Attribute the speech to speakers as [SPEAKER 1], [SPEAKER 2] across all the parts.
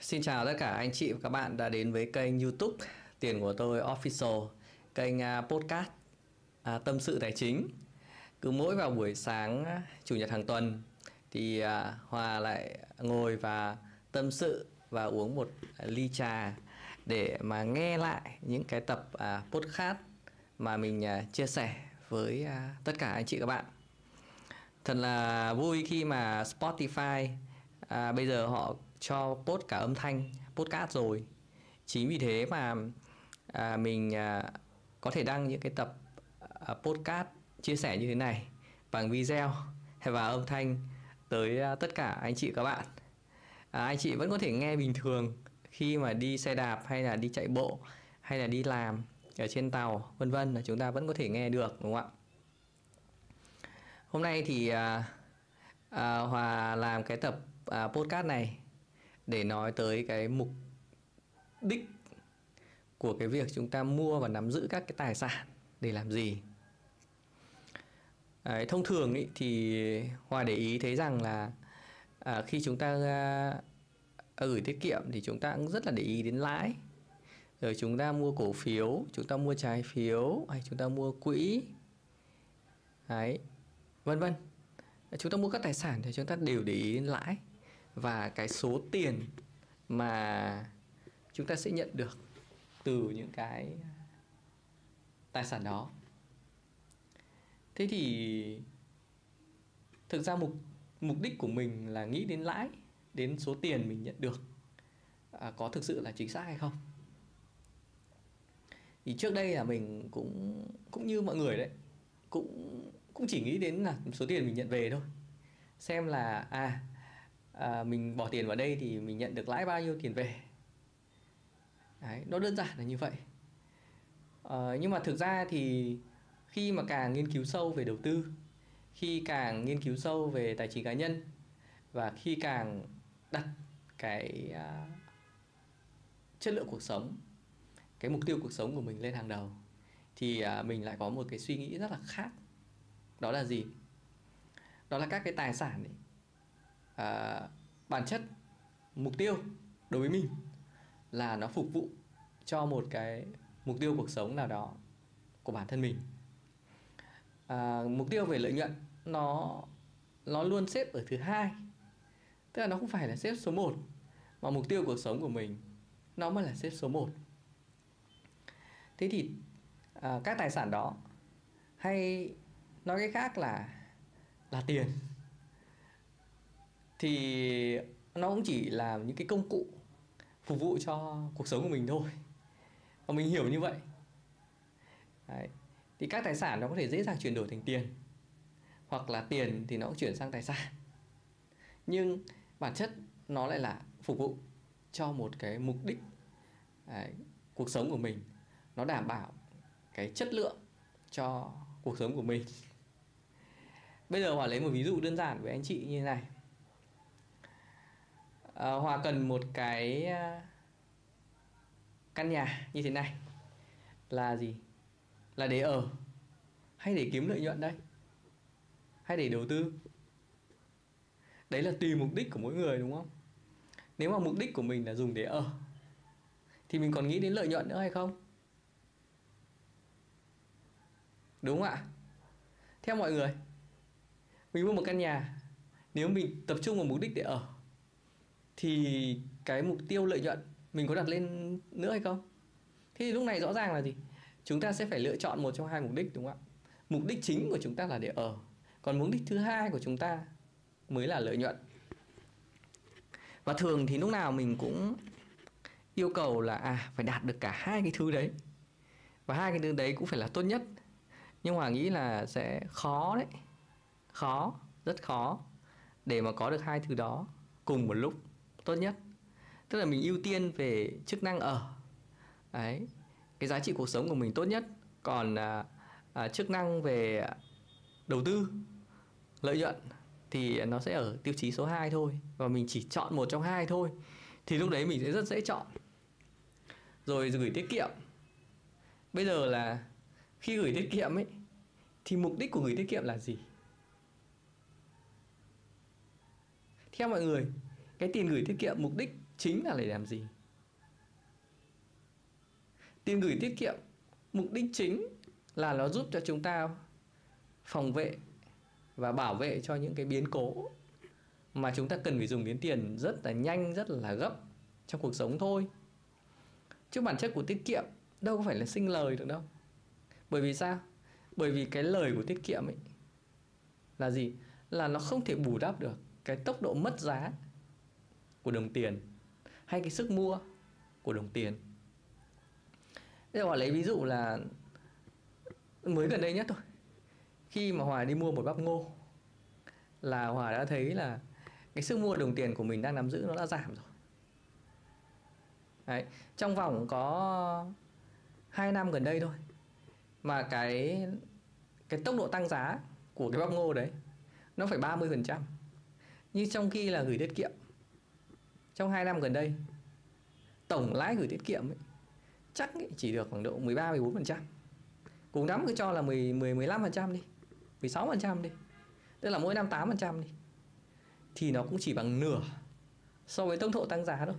[SPEAKER 1] Xin chào tất cả anh chị và các bạn đã đến với kênh YouTube Tiền của tôi Official, kênh à, podcast à, tâm sự tài chính. Cứ mỗi vào buổi sáng à, chủ nhật hàng tuần thì à, Hòa lại ngồi và tâm sự và uống một ly trà để mà nghe lại những cái tập à, podcast mà mình à, chia sẻ với à, tất cả anh chị các bạn. Thật là vui khi mà Spotify à, bây giờ họ cho post cả âm thanh podcast rồi. Chính vì thế mà à, mình à, có thể đăng những cái tập à, podcast chia sẻ như thế này bằng video hay và âm thanh tới à, tất cả anh chị các bạn. À, anh chị vẫn có thể nghe bình thường khi mà đi xe đạp hay là đi chạy bộ hay là đi làm ở trên tàu vân vân là chúng ta vẫn có thể nghe được đúng không ạ? Hôm nay thì à, à, hòa làm cái tập à, podcast này để nói tới cái mục đích của cái việc chúng ta mua và nắm giữ các cái tài sản để làm gì? Đấy, thông thường ý, thì hòa để ý thấy rằng là à, khi chúng ta à, à, gửi tiết kiệm thì chúng ta cũng rất là để ý đến lãi. Rồi chúng ta mua cổ phiếu chúng ta mua trái phiếu hay chúng ta mua quỹ. Đấy vân vân. Chúng ta mua các tài sản thì chúng ta đều để ý đến lãi và cái số tiền mà chúng ta sẽ nhận được từ những cái tài sản đó. Thế thì thực ra mục mục đích của mình là nghĩ đến lãi đến số tiền mình nhận được à, có thực sự là chính xác hay không? Thì trước đây là mình cũng cũng như mọi người đấy cũng cũng chỉ nghĩ đến là số tiền mình nhận về thôi. Xem là à à, mình bỏ tiền vào đây thì mình nhận được lãi bao nhiêu tiền về? Đấy, nó đơn giản là như vậy. À, nhưng mà thực ra thì khi mà càng nghiên cứu sâu về đầu tư khi càng nghiên cứu sâu về tài chính cá nhân và khi càng đặt cái à, chất lượng cuộc sống cái mục tiêu cuộc sống của mình lên hàng đầu thì à, mình lại có một cái suy nghĩ rất là khác. Đó là gì? Đó là các cái tài sản ấy, à, bản chất mục tiêu đối với mình là nó phục vụ cho một cái mục tiêu cuộc sống nào đó của bản thân mình. À, mục tiêu về lợi nhuận nó nó luôn xếp ở thứ hai. Tức là nó không phải là xếp số 1 mà mục tiêu cuộc sống của mình nó mới là xếp số 1 thế thì à, các tài sản đó hay nói cái khác là là tiền thì nó cũng chỉ là những cái công cụ phục vụ cho cuộc sống của mình thôi. Và mình hiểu như vậy. Đấy. thì các tài sản nó có thể dễ dàng chuyển đổi thành tiền. Hoặc là tiền thì nó cũng chuyển sang tài sản. Nhưng bản chất nó lại là phục vụ cho một cái mục đích, Đấy. cuộc sống của mình. Nó đảm bảo cái chất lượng cho cuộc sống của mình. Bây giờ hòa lấy một ví dụ đơn giản với anh chị như thế này à, hòa cần một cái ờ, căn nhà như thế này. Là gì? Là để ở hay để kiếm lợi nhuận đây? Hay để đầu tư? Đấy là tùy mục đích của mỗi người đúng không? Nếu mà mục đích của mình là dùng để ở thì mình còn nghĩ đến lợi nhuận nữa hay không? Đúng không ạ? Theo mọi người mình mua một căn nhà nếu mình tập trung vào mục đích để ở thì cái mục tiêu lợi nhuận mình có đặt lên nữa hay không? Thế thì lúc này rõ ràng là gì? Chúng ta sẽ phải lựa chọn một trong hai mục đích, đúng không ạ? Mục đích chính của chúng ta là để ở, còn mục đích thứ hai của chúng ta mới là lợi nhuận. Và thường thì lúc nào mình cũng yêu cầu là à phải đạt được cả hai cái thứ đấy. Và hai cái thứ đấy cũng phải là tốt nhất. Nhưng mà nghĩ là sẽ khó đấy. Khó, rất khó để mà có được hai thứ đó cùng một lúc tốt nhất. Tức là mình ưu tiên về chức năng ở. Đấy cái giá trị cuộc sống của mình tốt nhất. Còn à, à, chức năng về đầu tư lợi nhuận thì nó sẽ ở tiêu chí số 2 thôi. Và mình chỉ chọn một trong hai thôi. Thì lúc đấy mình sẽ rất dễ chọn. Rồi gửi tiết kiệm. Bây giờ là khi gửi tiết kiệm ấy thì mục đích của gửi tiết kiệm là gì? Theo mọi người cái tiền gửi tiết kiệm mục đích chính là để làm gì? Tiền gửi tiết kiệm mục đích chính là nó giúp cho chúng ta phòng vệ và bảo vệ cho những cái biến cố mà chúng ta cần phải dùng đến tiền rất là nhanh, rất là gấp trong cuộc sống thôi. Chứ bản chất của tiết kiệm đâu có phải là sinh lời được đâu. Bởi vì sao? Bởi vì cái lời của tiết kiệm ấy là gì? Là nó không thể bù đắp được cái tốc độ mất giá của đồng tiền hay cái sức mua của đồng tiền. Bây giờ Hòa lấy ví dụ là mới gần đây nhất thôi. Khi mà Hòa đi mua một bắp ngô là Hòa đã thấy là cái sức mua đồng tiền của mình đang nắm giữ nó đã giảm rồi. Đấy, trong vòng có 2 năm gần đây thôi mà cái cái tốc độ tăng giá của cái bắp ngô đấy nó phải 30%. Như trong khi là gửi tiết kiệm trong 2 năm gần đây tổng lãi gửi tiết kiệm ấy, chắc ấy chỉ được khoảng độ 13 14%. Cùng lắm cứ cho là 10 10 15% đi. 16% đi. Tức là mỗi năm 8% đi. Thì nó cũng chỉ bằng nửa so với tốc độ tăng giá thôi.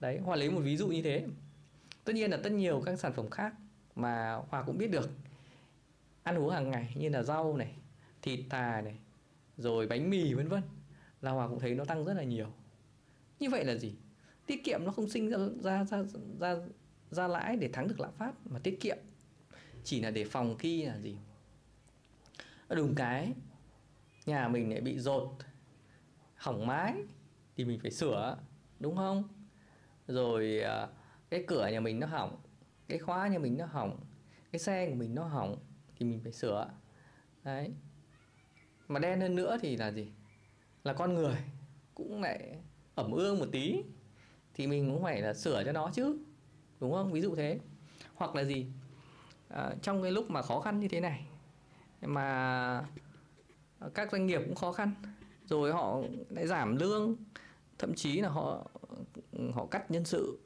[SPEAKER 1] Đấy, Hòa lấy một ví dụ như thế. Tất nhiên là tất nhiều các sản phẩm khác mà Hòa cũng biết được ăn uống hàng ngày như là rau này, thịt thà này, rồi bánh mì vân vân là Hòa cũng thấy nó tăng rất là nhiều. Như vậy là gì? Tiết kiệm nó không sinh ra ra ra ra, ra lãi để thắng được lạm phát mà tiết kiệm chỉ là để phòng khi là gì? Đùng cái nhà mình lại bị rột hỏng mái thì mình phải sửa đúng không? Rồi à, cái cửa nhà mình nó hỏng, cái khóa nhà mình nó hỏng, cái xe của mình nó hỏng thì mình phải sửa. Đấy. Mà đen hơn nữa thì là gì? Là con người cũng lại ẩm ương một tí thì mình cũng phải là sửa cho nó chứ đúng không? Ví dụ thế. Hoặc là gì? À, trong cái lúc mà khó khăn như thế này mà các doanh nghiệp cũng khó khăn rồi họ lại giảm lương thậm chí là họ họ cắt nhân sự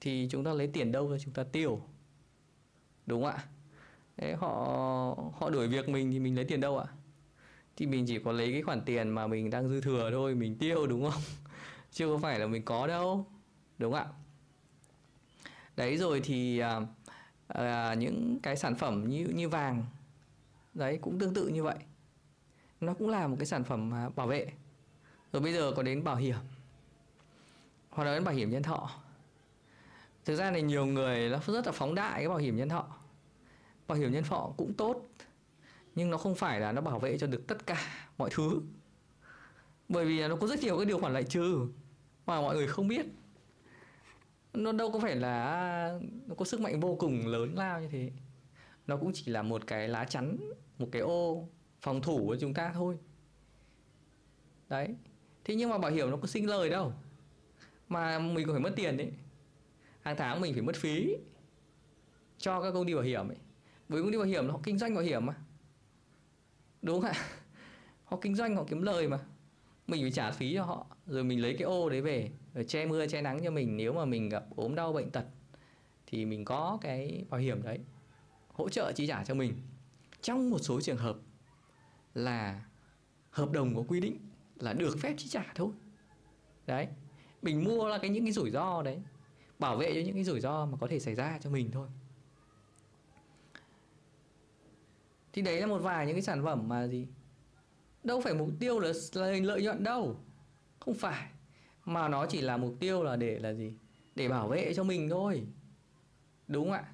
[SPEAKER 1] thì chúng ta lấy tiền đâu ra chúng ta tiêu? Đúng không ạ? Đấy, họ họ đuổi việc mình thì mình lấy tiền đâu ạ? Thì mình chỉ có lấy cái khoản tiền mà mình đang dư thừa thôi mình tiêu đúng không? Chứ không phải là mình có đâu đúng không ạ? Đấy rồi thì à, à, những cái sản phẩm như như vàng đấy cũng tương tự như vậy. Nó cũng là một cái sản phẩm bảo vệ. Rồi bây giờ có đến bảo hiểm. Hoặc là đến bảo hiểm nhân thọ. Thực ra này nhiều người nó rất là phóng đại cái bảo hiểm nhân thọ. Bảo hiểm nhân thọ cũng tốt nhưng nó không phải là nó bảo vệ cho được tất cả mọi thứ. Bởi vì nó có rất nhiều cái điều khoản loại trừ mà mọi người không biết. Nó đâu có phải là, nó có sức mạnh vô cùng lớn lao như thế. Nó cũng chỉ là một cái lá chắn, một cái ô phòng thủ của chúng ta thôi. Đấy. Thế nhưng mà bảo hiểm nó có sinh lời đâu. Mà mình còn phải mất tiền đấy. Hàng tháng mình phải mất phí cho các công ty bảo hiểm ấy. Với công ty bảo hiểm nó kinh doanh bảo hiểm mà đúng không ạ. Họ kinh doanh, họ kiếm lời mà. Mình phải trả phí cho họ. Rồi mình lấy cái ô đấy về, rồi che mưa, che nắng cho mình. Nếu mà mình gặp ốm đau bệnh tật, thì mình có cái bảo hiểm đấy, hỗ trợ chi trả cho mình. Trong một số trường hợp là hợp đồng có quy định là được phép chi trả thôi. Đấy. Mình mua là cái những cái rủi ro đấy, bảo vệ cho những cái rủi ro mà có thể xảy ra cho mình thôi. Thì đấy là một vài những cái sản phẩm mà gì? Đâu phải mục tiêu là lợi, lợi nhuận đâu. Không phải. Mà nó chỉ là mục tiêu là để là gì? Để bảo vệ cho mình thôi. Đúng không ạ?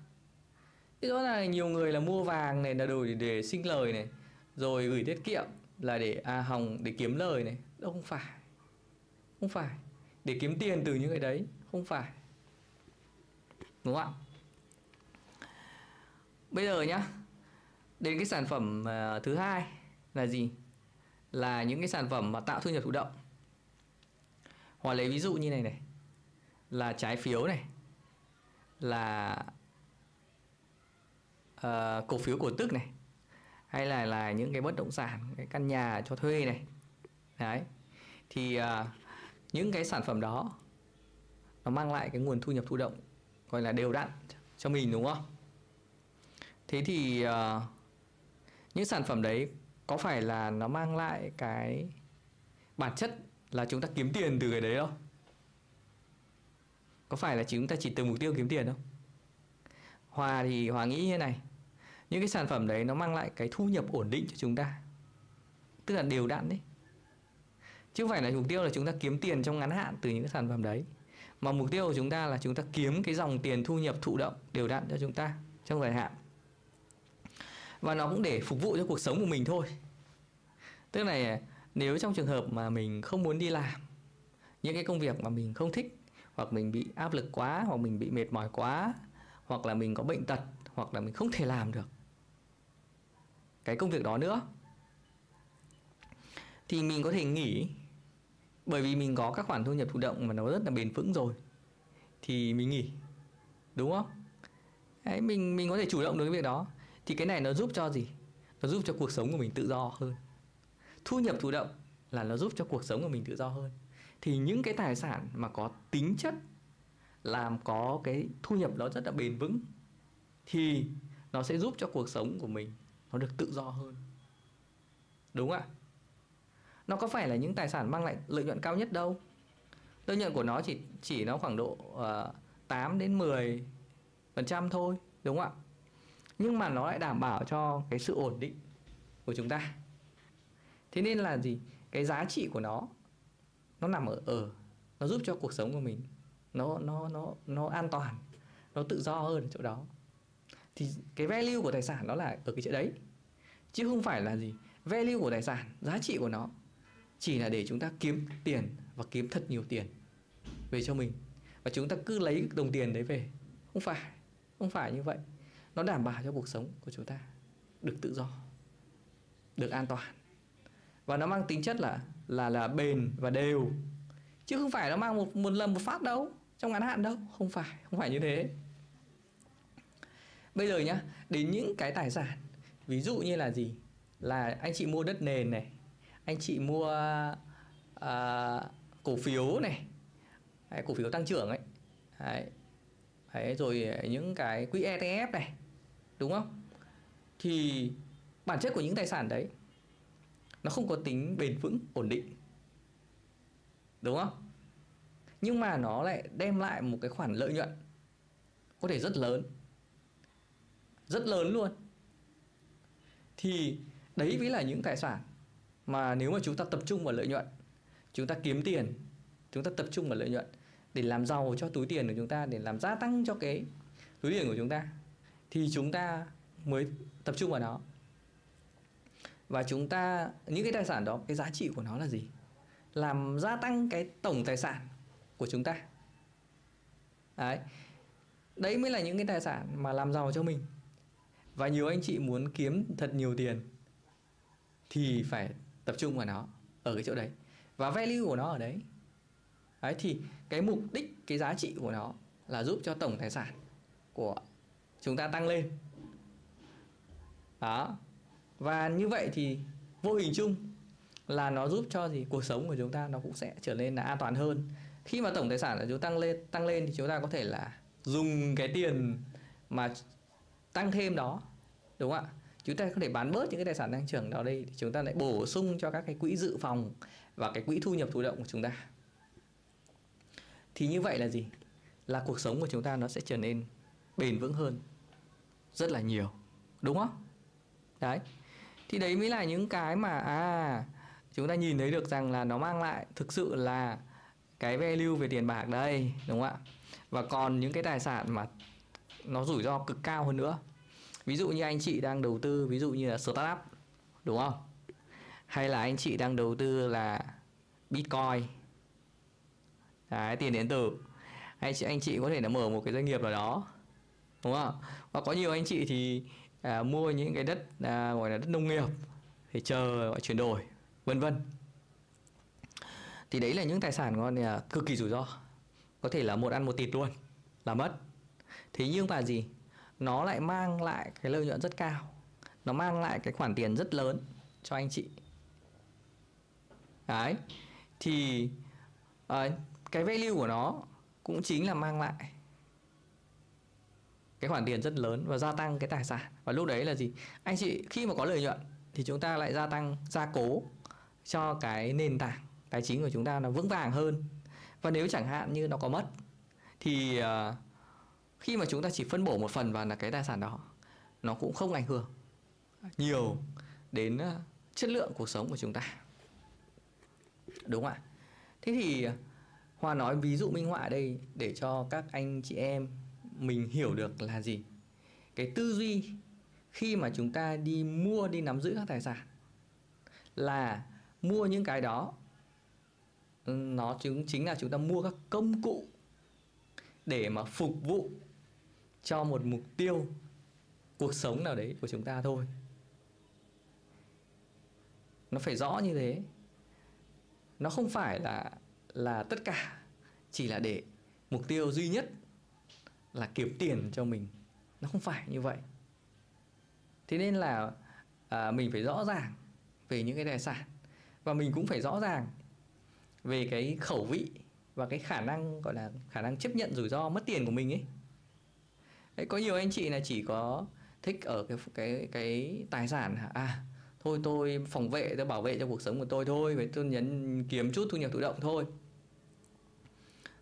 [SPEAKER 1] Thế đó là nhiều người là mua vàng này là đổi để, để sinh lời này rồi gửi tiết kiệm là để à hòng để kiếm lời này. Đâu không phải. Không phải. Để kiếm tiền từ những cái đấy. Không phải. Đúng không ạ? Bây giờ nhá đến cái sản phẩm à, thứ hai là gì? Là những cái sản phẩm mà tạo thu nhập thụ động. Hoặc lấy ví dụ như này này là trái phiếu này là uh, cổ phiếu cổ tức này hay là là những cái bất động sản cái căn nhà cho thuê này. Đấy. Thì uh, những cái sản phẩm đó nó mang lại cái nguồn thu nhập thụ động gọi là đều đặn cho mình đúng không? Thế thì uh, những sản phẩm đấy có phải là nó mang lại cái bản chất là chúng ta kiếm tiền từ cái đấy không? có phải là chúng ta chỉ từ mục tiêu kiếm tiền không? Hòa thì hòa nghĩ như này. Những cái sản phẩm đấy nó mang lại cái thu nhập ổn định cho chúng ta. Tức là đều đặn đấy. Chứ không phải là mục tiêu là chúng ta kiếm tiền trong ngắn hạn từ những cái sản phẩm đấy. Mà mục tiêu của chúng ta là chúng ta kiếm cái dòng tiền thu nhập thụ động đều đặn cho chúng ta trong dài hạn và nó cũng để phục vụ cho cuộc sống của mình thôi. Tức là nếu trong trường hợp mà mình không muốn đi làm những cái công việc mà mình không thích hoặc mình bị áp lực quá hoặc mình bị mệt mỏi quá hoặc là mình có bệnh tật hoặc là mình không thể làm được cái công việc đó nữa thì mình có thể nghỉ. Bởi vì mình có các khoản thu nhập thụ động mà nó rất là bền vững rồi thì mình nghỉ đúng không? Đấy, mình mình có thể chủ động được cái việc đó thì cái này nó giúp cho gì? Nó giúp cho cuộc sống của mình tự do hơn. Thu nhập thụ động là nó giúp cho cuộc sống của mình tự do hơn. Thì những cái tài sản mà có tính chất làm có cái thu nhập đó rất là bền vững thì nó sẽ giúp cho cuộc sống của mình nó được tự do hơn. Đúng ạ? Nó có phải là những tài sản mang lại lợi nhuận cao nhất đâu. Lợi nhuận của nó chỉ chỉ nó khoảng độ ờ, uh, 8 đến 10 phần trăm thôi đúng không ạ? Nhưng mà nó lại đảm bảo cho cái sự ổn định của chúng ta. Thế nên là gì? Cái giá trị của nó nó nằm ở ở, nó giúp cho cuộc sống của mình nó nó nó nó an toàn, nó tự do hơn ở chỗ đó. Thì cái value của tài sản nó là ở cái chỗ đấy. Chứ không phải là gì? Value của tài sản, giá trị của nó chỉ là để chúng ta kiếm tiền và kiếm thật nhiều tiền về cho mình. Và chúng ta cứ lấy đồng tiền đấy về. Không phải không phải như vậy nó đảm bảo cho cuộc sống của chúng ta được tự do được an toàn. Và nó mang tính chất là là là bền và đều. Chứ không phải nó mang một một lần một phát đâu trong ngắn hạn đâu. Không phải không phải như thế. Bây giờ nhá đến những cái tài sản ví dụ như là gì? Là anh chị mua đất nền này anh chị mua uh, cổ phiếu này Đấy, cổ phiếu tăng trưởng ấy. Đấy. Đấy, rồi những cái quỹ ETF này đúng không? Thì bản chất của những tài sản đấy, nó không có tính bền vững, ổn định. Đúng không? Nhưng mà nó lại đem lại một cái khoản lợi nhuận có thể rất lớn. Rất lớn luôn. Thì đấy mới là những tài sản mà nếu mà chúng ta tập trung vào lợi nhuận, chúng ta kiếm tiền, chúng ta tập trung vào lợi nhuận để làm giàu cho túi tiền của chúng ta, để làm gia tăng cho cái túi tiền của chúng ta thì chúng ta mới tập trung vào nó. Và chúng ta, những cái tài sản đó, cái giá trị của nó là gì? Làm gia tăng cái tổng tài sản của chúng ta. Đấy. Đấy mới là những cái tài sản mà làm giàu cho mình. Và nhiều anh chị muốn kiếm thật nhiều tiền thì phải tập trung vào nó, ở cái chỗ đấy. Và value của nó ở đấy. Đấy, thì cái mục đích, cái giá trị của nó là giúp cho tổng tài sản của chúng ta tăng lên. Đó. Và như vậy thì vô hình chung là nó giúp cho gì? Cuộc sống của chúng ta nó cũng sẽ trở nên là an toàn hơn. Khi mà tổng tài sản của chúng tăng lên tăng lên thì chúng ta có thể là dùng cái tiền mà tăng thêm đó, đúng không ạ? Chúng ta có thể bán bớt những cái tài sản tăng trưởng đó đây thì chúng ta lại bổ sung cho các cái quỹ dự phòng và cái quỹ thu nhập thụ động của chúng ta. Thì như vậy là gì? Là cuộc sống của chúng ta nó sẽ trở nên bền vững hơn rất là nhiều đúng không? Đấy. Thì đấy mới là những cái mà à chúng ta nhìn thấy được rằng là nó mang lại thực sự là cái value về tiền bạc đây đúng không ạ? Và còn những cái tài sản mà nó rủi ro cực cao hơn nữa. Ví dụ như anh chị đang đầu tư ví dụ như là startup đúng không? Hay là anh chị đang đầu tư là bitcoin. Đấy, tiền điện tử. Hay chị, anh chị có thể là mở một cái doanh nghiệp nào đó đúng không? Và có nhiều anh chị thì à, mua những cái đất à, gọi là đất nông nghiệp thì chờ gọi chuyển đổi vân vân. Thì đấy là những tài sản ngon là cực kỳ rủi ro. Có thể là một ăn một tịt luôn là mất. Thế nhưng mà gì? Nó lại mang lại cái lợi nhuận rất cao. Nó mang lại cái khoản tiền rất lớn cho anh chị. Đấy. Thì à, cái value của nó cũng chính là mang lại cái khoản tiền rất lớn và gia tăng cái tài sản. Và lúc đấy là gì? Anh chị khi mà có lợi nhuận thì chúng ta lại gia tăng gia cố cho cái nền tảng tài chính của chúng ta nó vững vàng hơn. Và nếu chẳng hạn như nó có mất thì uh, khi mà chúng ta chỉ phân bổ một phần vào là cái tài sản đó nó cũng không ảnh hưởng nhiều đến uh, chất lượng cuộc sống của chúng ta. Đúng không ạ? Thế thì à, Hoa nói ví dụ minh họa đây để cho các anh chị em mình hiểu được là gì? Cái tư duy khi mà chúng ta đi mua, đi nắm giữ các tài sản là mua những cái đó, nó chứng chính là chúng ta mua các công cụ để mà phục vụ cho một mục tiêu cuộc sống nào đấy của chúng ta thôi. Nó phải rõ như thế. Nó không phải là là tất cả chỉ là để mục tiêu duy nhất là kiếm tiền cho mình. Nó không phải như vậy. Thế nên là à, mình phải rõ ràng về những cái tài sản. Và mình cũng phải rõ ràng về cái khẩu vị và cái khả năng gọi là khả năng chấp nhận rủi ro mất tiền của mình ấy. Đấy, có nhiều anh chị là chỉ có thích ở cái cái cái tài sản à thôi tôi phòng vệ tôi bảo vệ cho cuộc sống của tôi thôi vậy tôi nhấn kiếm chút thu nhập thụ động thôi.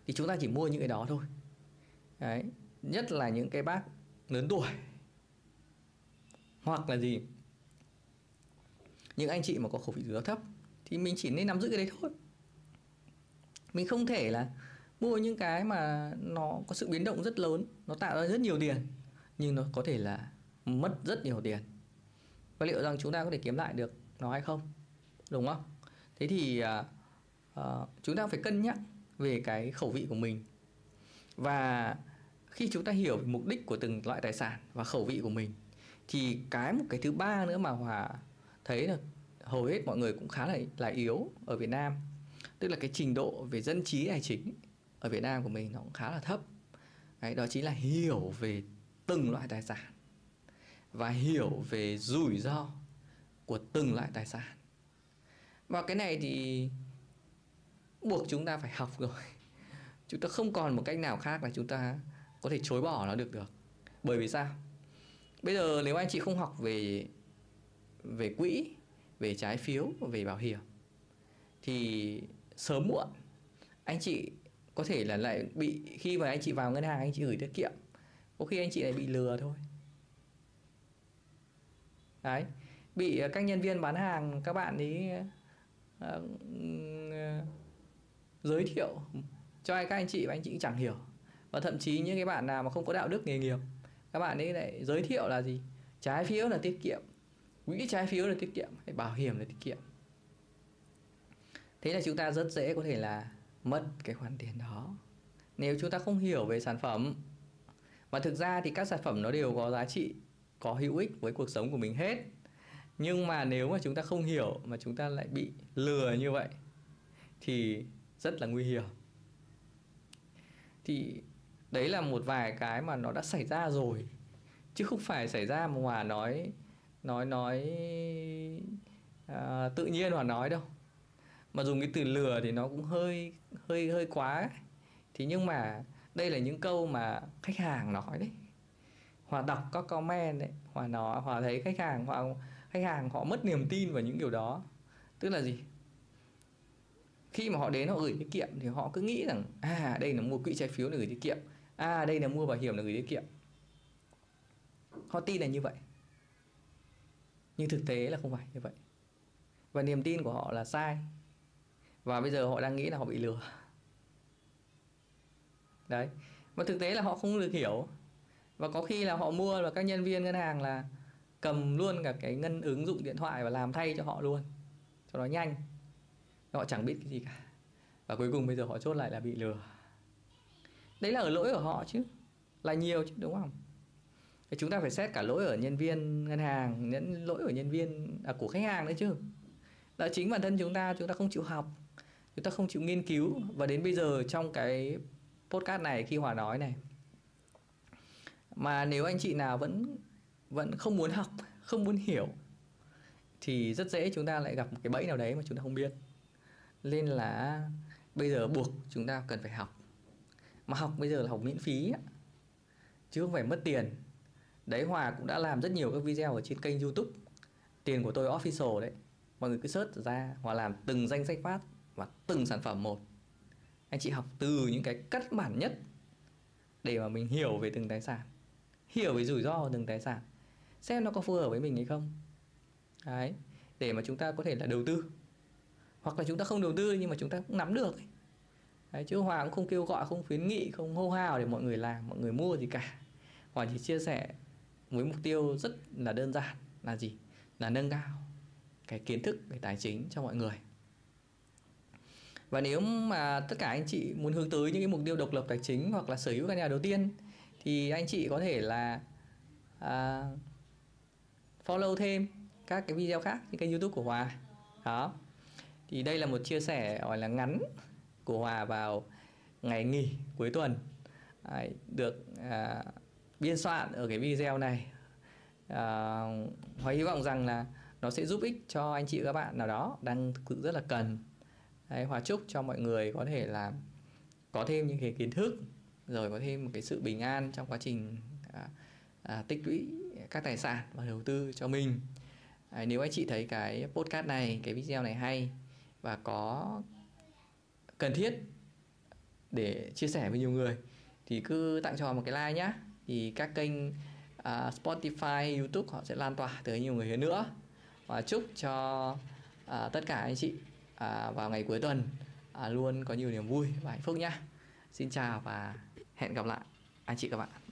[SPEAKER 1] Thì chúng ta chỉ mua những cái đó thôi. Đấy nhất là những cái bác lớn tuổi. Hoặc là gì? Những anh chị mà có khẩu vị rủi thấp thì mình chỉ nên nắm giữ cái đấy thôi. Mình không thể là mua những cái mà nó có sự biến động rất lớn nó tạo ra rất nhiều tiền nhưng nó có thể là mất rất nhiều tiền. Và liệu rằng chúng ta có thể kiếm lại được nó hay không? Đúng không? Thế thì uh, uh, chúng ta phải cân nhắc về cái khẩu vị của mình. Và khi chúng ta hiểu về mục đích của từng loại tài sản và khẩu vị của mình thì cái một cái thứ ba nữa mà hòa thấy là hầu hết mọi người cũng khá là là yếu ở Việt Nam. Tức là cái trình độ về dân trí tài chính ở Việt Nam của mình nó cũng khá là thấp. Đấy, đó chính là hiểu về từng loại tài sản và hiểu về rủi ro của từng loại tài sản. Và cái này thì buộc chúng ta phải học rồi. Chúng ta không còn một cách nào khác là chúng ta có thể chối bỏ nó được được. Bởi vì sao? Bây giờ nếu anh chị không học về về quỹ về trái phiếu về bảo hiểm thì sớm muộn anh chị có thể là lại bị khi mà anh chị vào ngân hàng anh chị gửi tiết kiệm có khi anh chị lại bị lừa thôi. Đấy bị ờ, các nhân viên bán hàng các bạn ấy uh, giới thiệu cho các anh chị và anh chị chẳng hiểu và thậm chí những cái bạn nào mà không có đạo đức nghề nghiệp, các bạn ấy lại giới thiệu là gì? Trái phiếu là tiết kiệm. Quỹ trái phiếu là tiết kiệm, hay bảo hiểm là tiết kiệm. Thế là chúng ta rất dễ có thể là mất cái khoản tiền đó. Nếu chúng ta không hiểu về sản phẩm. Mà thực ra thì các sản phẩm nó đều có giá trị, có hữu ích với cuộc sống của mình hết. Nhưng mà nếu mà chúng ta không hiểu mà chúng ta lại bị lừa như vậy, thì rất là nguy hiểm. Thì đấy là một vài cái mà nó đã xảy ra rồi. Chứ không phải xảy ra mà hòa nói nói nói à, tự nhiên hòa nói đâu. Mà dùng cái từ lừa thì nó cũng hơi hơi hơi quá thì nhưng mà đây là những câu mà khách hàng nói đấy. Hòa đọc các comment đấy. Hòa nói hòa thấy khách hàng hòa khách hàng họ mất niềm tin vào những điều đó. Tức là gì? Khi mà họ đến họ gửi tiết kiệm thì họ cứ nghĩ rằng à đây là mua quỹ trái phiếu để gửi tiết kiệm à đây là mua bảo hiểm là gửi tiết kiệm. Họ tin là như vậy. Nhưng thực tế là không phải như vậy. Và niềm tin của họ là sai. Và bây giờ họ đang nghĩ là họ bị lừa. Đấy. Mà thực tế là họ không được hiểu. Và có khi là họ mua và các nhân viên ngân hàng là cầm luôn cả cái ngân ứng dụng điện thoại và làm thay cho họ luôn. Cho nó nhanh. Họ chẳng biết cái gì cả. Và cuối cùng bây giờ họ chốt lại là bị lừa đấy là ở lỗi của họ chứ. Là nhiều chứ đúng không? Thì chúng ta phải xét cả lỗi ở nhân viên ngân hàng những lỗi ở nhân viên à, của khách hàng đấy chứ. Là chính bản thân chúng ta chúng ta không chịu học chúng ta không chịu nghiên cứu. Và đến bây giờ trong cái podcast này khi hòa nói này mà nếu anh chị nào vẫn vẫn không muốn học không muốn hiểu thì rất dễ chúng ta lại gặp một cái bẫy nào đấy mà chúng ta không biết. Nên là bây giờ buộc chúng ta cần phải học mà học bây giờ là học miễn phí chứ không phải mất tiền. Đấy, hòa cũng đã làm rất nhiều các video ở trên kênh youtube. Tiền của tôi official đấy. Mọi người cứ search ra, hòa làm từng danh sách phát và từng sản phẩm một. Anh chị học từ những cái cắt bản nhất để mà mình hiểu về từng tài sản, hiểu về rủi ro của từng tài sản, xem nó có phù hợp với mình hay không. Đấy, để mà chúng ta có thể là đầu tư. Hoặc là chúng ta không đầu tư nhưng mà chúng ta cũng nắm được đấy, chứ Hòa cũng không kêu gọi không khuyến nghị không hô hào để mọi người làm mọi người mua gì cả. Hòa chỉ chia sẻ với mục tiêu rất là đơn giản là gì? Là nâng cao cái kiến thức về tài chính cho mọi người. Và nếu mà tất cả anh chị muốn hướng tới những cái mục tiêu độc lập tài chính hoặc là sở hữu căn nhà đầu tiên thì anh chị có thể là à, follow thêm các cái video khác trên kênh youtube của Hòa đó. Thì đây là một chia sẻ gọi là ngắn của Hòa vào ngày nghỉ cuối tuần. Đấy, được à, biên soạn ở cái video này. À, Hòa hy vọng rằng là nó sẽ giúp ích cho anh chị và các bạn nào đó đang thực sự rất là cần. Đấy, Hòa chúc cho mọi người có thể là có thêm những cái kiến thức rồi có thêm một cái sự bình an trong quá trình à, à, tích lũy các tài sản và đầu tư cho mình. À, nếu anh chị thấy cái podcast này cái video này hay và có cần thiết để chia sẻ với nhiều người thì cứ tặng cho một cái like nhá. Thì các kênh uh, Spotify, YouTube họ sẽ lan tỏa tới nhiều người hơn nữa. Và chúc cho uh, tất cả anh chị uh, vào ngày cuối tuần uh, luôn có nhiều niềm vui và hạnh phúc nhá. Xin chào và hẹn gặp lại anh chị các bạn.